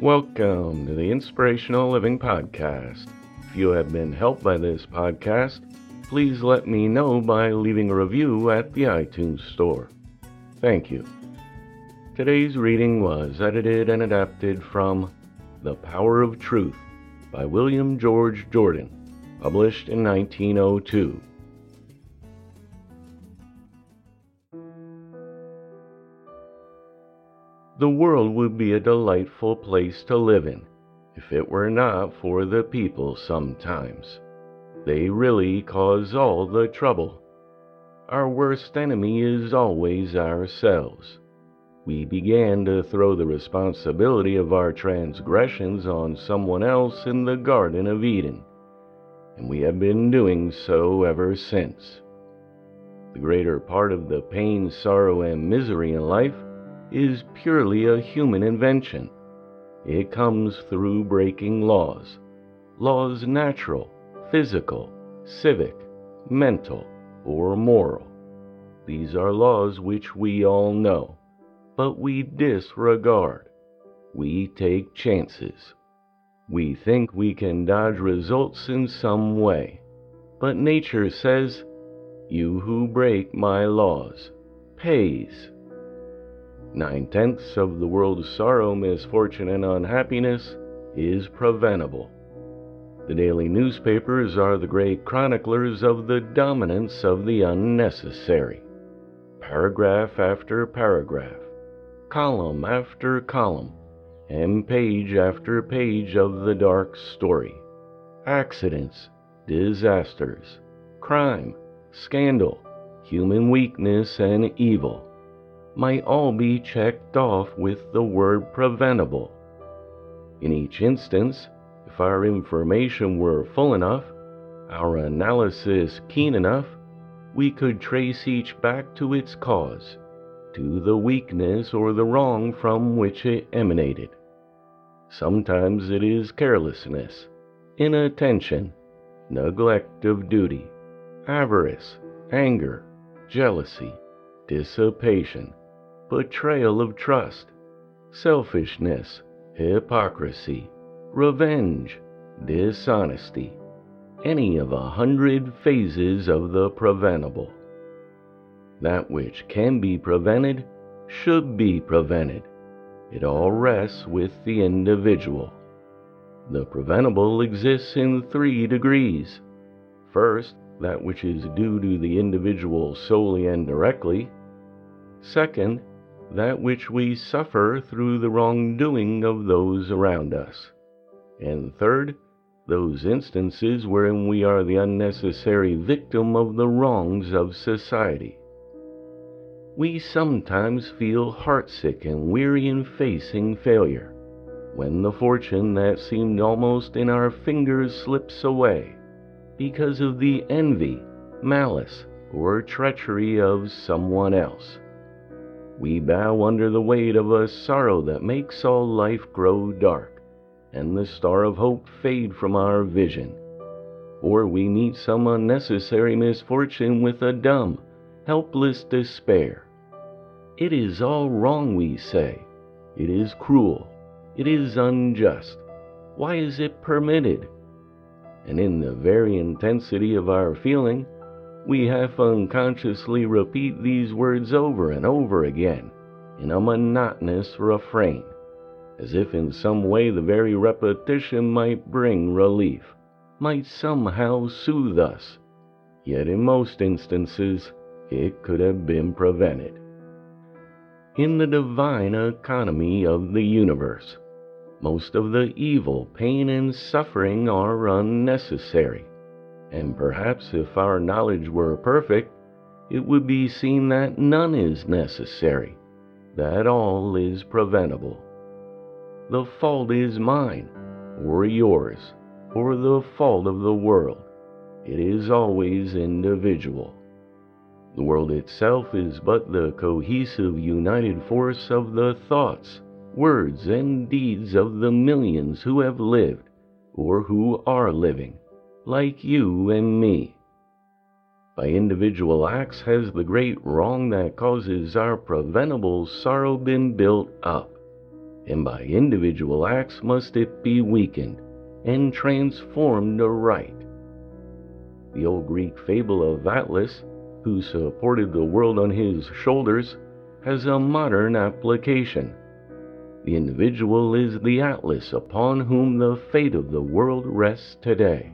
Welcome to the Inspirational Living Podcast. If you have been helped by this podcast, please let me know by leaving a review at the iTunes Store. Thank you. Today's reading was edited and adapted from The Power of Truth by William George Jordan, published in 1902. The world would be a delightful place to live in if it were not for the people sometimes. They really cause all the trouble. Our worst enemy is always ourselves. We began to throw the responsibility of our transgressions on someone else in the Garden of Eden, and we have been doing so ever since. The greater part of the pain, sorrow, and misery in life is purely a human invention. It comes through breaking laws. Laws natural, physical, civic, mental, or moral. These are laws which we all know, but we disregard. We take chances. We think we can dodge results in some way. But nature says, You who break my laws pays. Nine tenths of the world's sorrow, misfortune, and unhappiness is preventable. The daily newspapers are the great chroniclers of the dominance of the unnecessary. Paragraph after paragraph, column after column, and page after page of the dark story. Accidents, disasters, crime, scandal, human weakness, and evil might all be checked off with the word preventable. In each instance, if our information were full enough, our analysis keen enough, we could trace each back to its cause, to the weakness or the wrong from which it emanated. Sometimes it is carelessness, inattention, neglect of duty, avarice, anger, jealousy, dissipation, betrayal of trust, selfishness, hypocrisy, revenge, dishonesty, any of a hundred phases of the preventable. That which can be prevented should be prevented. It all rests with the individual. The preventable exists in three degrees. First, that which is due to the individual solely and directly. Second, that which we suffer through the wrongdoing of those around us. And third, those instances wherein we are the unnecessary victim of the wrongs of society. We sometimes feel heartsick and weary in facing failure, when the fortune that seemed almost in our fingers slips away because of the envy, malice, or treachery of someone else. We bow under the weight of a sorrow that makes all life grow dark, and the star of hope fade from our vision. Or we meet some unnecessary misfortune with a dumb, helpless despair. It is all wrong, we say. It is cruel. It is unjust. Why is it permitted? And in the very intensity of our feeling, we half unconsciously repeat these words over and over again in a monotonous refrain, as if in some way the very repetition might bring relief, might somehow soothe us. Yet in most instances, it could have been prevented. In the divine economy of the universe, most of the evil, pain, and suffering are unnecessary and perhaps if our knowledge were perfect, it would be seen that none is necessary, that all is preventable. The fault is mine, or yours, or the fault of the world. It is always individual. The world itself is but the cohesive, united force of the thoughts, words, and deeds of the millions who have lived, or who are living like you and me. By individual acts has the great wrong that causes our preventable sorrow been built up. and by individual acts must it be weakened and transformed aright. The old Greek fable of Atlas, who supported the world on his shoulders, has a modern application. The individual is the Atlas upon whom the fate of the world rests today.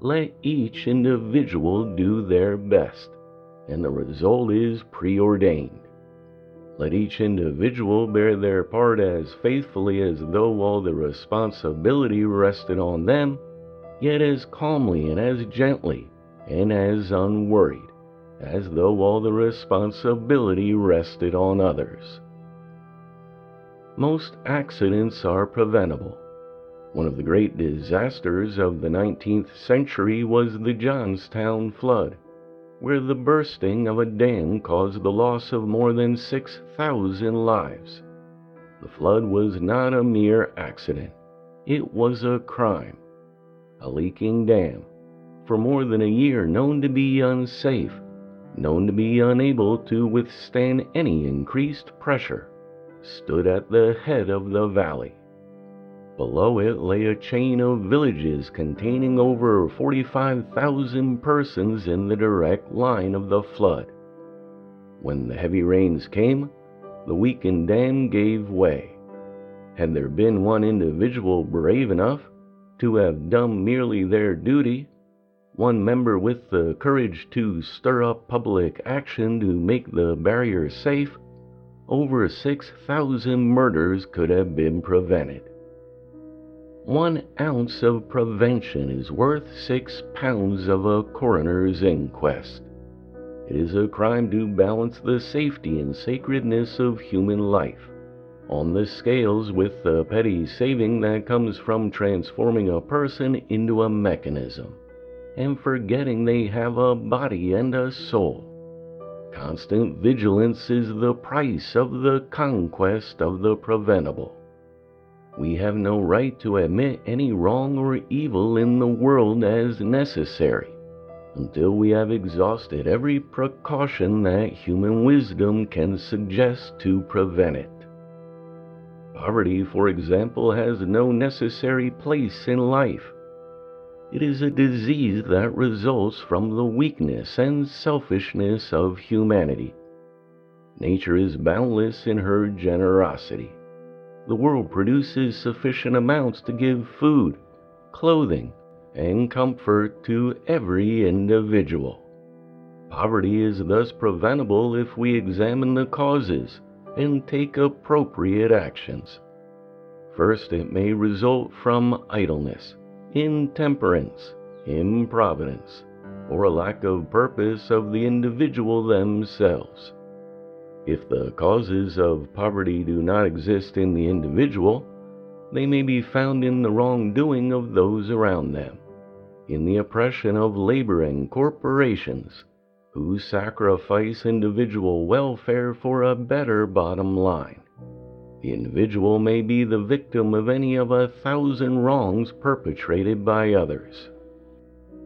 Let each individual do their best, and the result is preordained. Let each individual bear their part as faithfully as though all the responsibility rested on them, yet as calmly and as gently and as unworried as though all the responsibility rested on others. Most accidents are preventable. One of the great disasters of the 19th century was the Johnstown flood where the bursting of a dam caused the loss of more than 6,000 lives. The flood was not a mere accident, it was a crime. A leaking dam, for more than a year known to be unsafe, known to be unable to withstand any increased pressure, stood at the head of the valley. Below it lay a chain of villages containing over 45,000 persons in the direct line of the flood. When the heavy rains came, the weakened dam gave way. Had there been one individual brave enough to have done merely their duty, one member with the courage to stir up public action to make the barrier safe, over 6,000 murders could have been prevented. One ounce of prevention is worth six pounds of a coroner's inquest. It is a crime to balance the safety and sacredness of human life on the scales with the petty saving that comes from transforming a person into a mechanism and forgetting they have a body and a soul. Constant vigilance is the price of the conquest of the preventable. We have no right to admit any wrong or evil in the world as necessary until we have exhausted every precaution that human wisdom can suggest to prevent it. Poverty, for example, has no necessary place in life. It is a disease that results from the weakness and selfishness of humanity. Nature is boundless in her generosity the world produces sufficient amounts to give food, clothing, and comfort to every individual. Poverty is thus preventable if we examine the causes and take appropriate actions. First, it may result from idleness, intemperance, improvidence, or a lack of purpose of the individual themselves. If the causes of poverty do not exist in the individual, they may be found in the wrongdoing of those around them, in the oppression of laboring corporations who sacrifice individual welfare for a better bottom line. The individual may be the victim of any of a thousand wrongs perpetrated by others.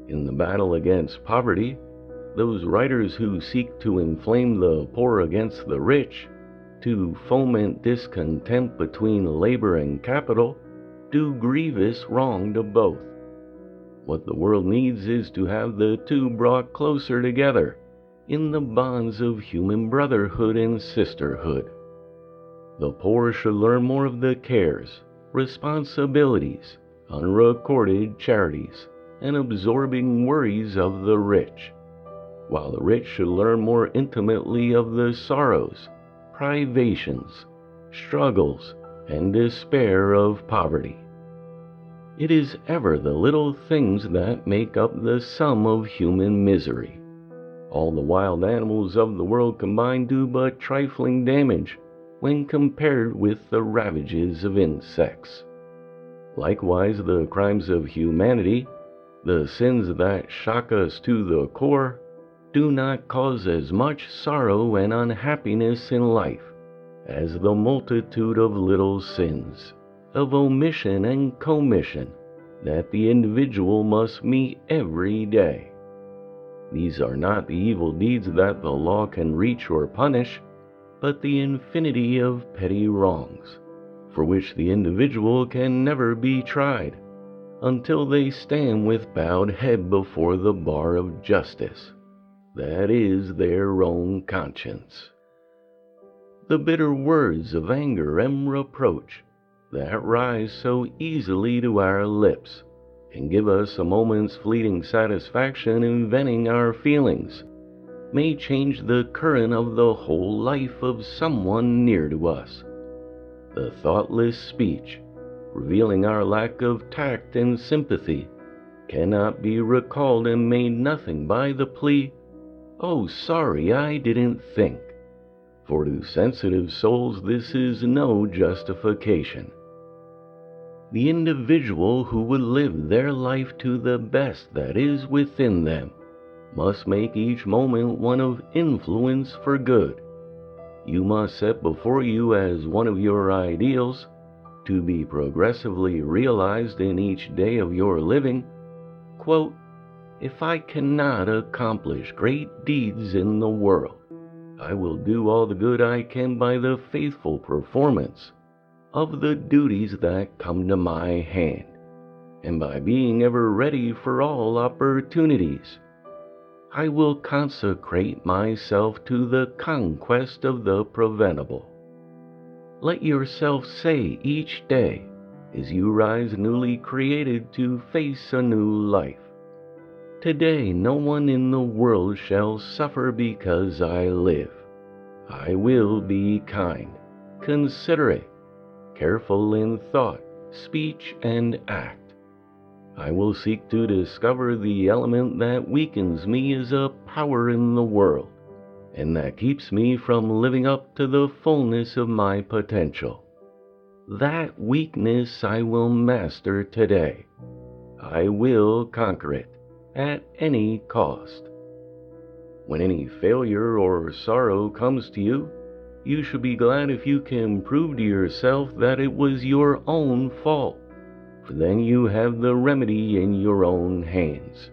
In the battle against poverty, those writers who seek to inflame the poor against the rich, to foment discontent between labor and capital, do grievous wrong to both. What the world needs is to have the two brought closer together in the bonds of human brotherhood and sisterhood. The poor should learn more of the cares, responsibilities, unrecorded charities, and absorbing worries of the rich while the rich should learn more intimately of the sorrows, privations, struggles, and despair of poverty. It is ever the little things that make up the sum of human misery. All the wild animals of the world combined do but trifling damage when compared with the ravages of insects. Likewise, the crimes of humanity, the sins that shock us to the core, do not cause as much sorrow and unhappiness in life as the multitude of little sins, of omission and commission, that the individual must meet every day. These are not the evil deeds that the law can reach or punish, but the infinity of petty wrongs, for which the individual can never be tried until they stand with bowed head before the bar of justice. That is their own conscience. The bitter words of anger and reproach that rise so easily to our lips and give us a moment's fleeting satisfaction in venting our feelings may change the current of the whole life of someone near to us. The thoughtless speech revealing our lack of tact and sympathy, cannot be recalled and made nothing by the plea, Oh, sorry, I didn't think. For to sensitive souls, this is no justification. The individual who would live their life to the best that is within them must make each moment one of influence for good. You must set before you as one of your ideals to be progressively realized in each day of your living, quote, If I cannot accomplish great deeds in the world, I will do all the good I can by the faithful performance of the duties that come to my hand, and by being ever ready for all opportunities. I will consecrate myself to the conquest of the preventable. Let yourself say each day, as you rise newly created to face a new life, Today no one in the world shall suffer because I live. I will be kind, considerate, careful in thought, speech, and act. I will seek to discover the element that weakens me as a power in the world and that keeps me from living up to the fullness of my potential. That weakness I will master today. I will conquer it at any cost. When any failure or sorrow comes to you, you should be glad if you can prove to yourself that it was your own fault, for then you have the remedy in your own hands.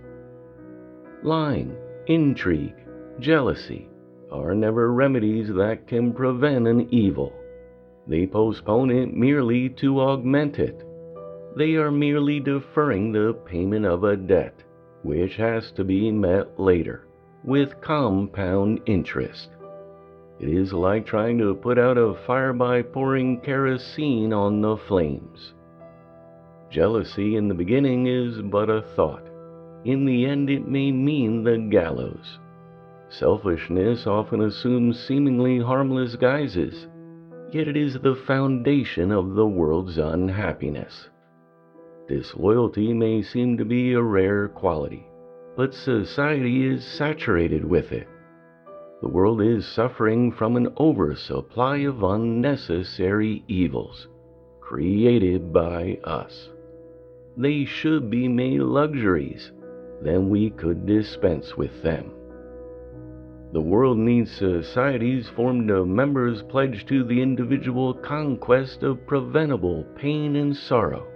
Lying, intrigue, jealousy, are never remedies that can prevent an evil. They postpone it merely to augment it. They are merely deferring the payment of a debt, which has to be met later, with compound interest. It is like trying to put out a fire by pouring kerosene on the flames. Jealousy in the beginning is but a thought. In the end, it may mean the gallows. Selfishness often assumes seemingly harmless guises, yet it is the foundation of the world's unhappiness. Disloyalty may seem to be a rare quality, but society is saturated with it. The world is suffering from an oversupply of unnecessary evils created by us. They should be made luxuries, then we could dispense with them. The world needs societies formed of members pledged to the individual conquest of preventable pain and sorrow.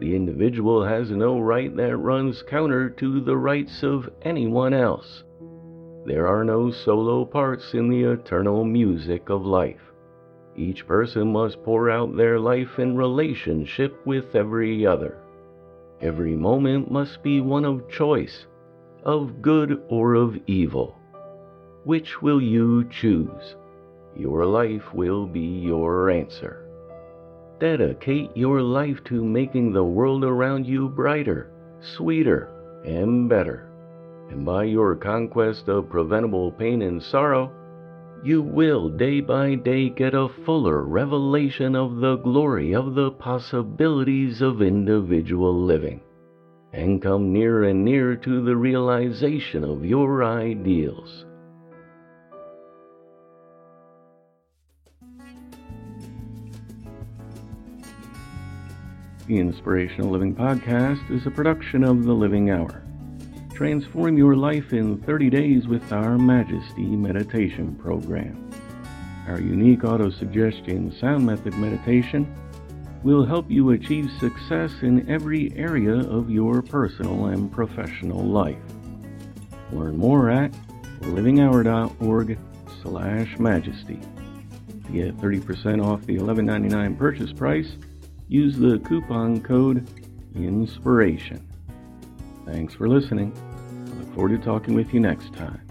The individual has no right that runs counter to the rights of anyone else. There are no solo parts in the eternal music of life. Each person must pour out their life in relationship with every other. Every moment must be one of choice, of good or of evil. Which will you choose? Your life will be your answer. Dedicate your life to making the world around you brighter, sweeter, and better. And by your conquest of preventable pain and sorrow, you will day by day get a fuller revelation of the glory of the possibilities of individual living, and come nearer and nearer to the realization of your ideals. The Inspirational Living Podcast is a production of The Living Hour. Transform your life in 30 days with our Majesty Meditation Program. Our unique auto-suggestion sound method meditation will help you achieve success in every area of your personal and professional life. Learn more at livinghour.org slash majesty. Get 30% off the $11.99 purchase price, use the coupon code INSPIRATION. Thanks for listening. I look forward to talking with you next time.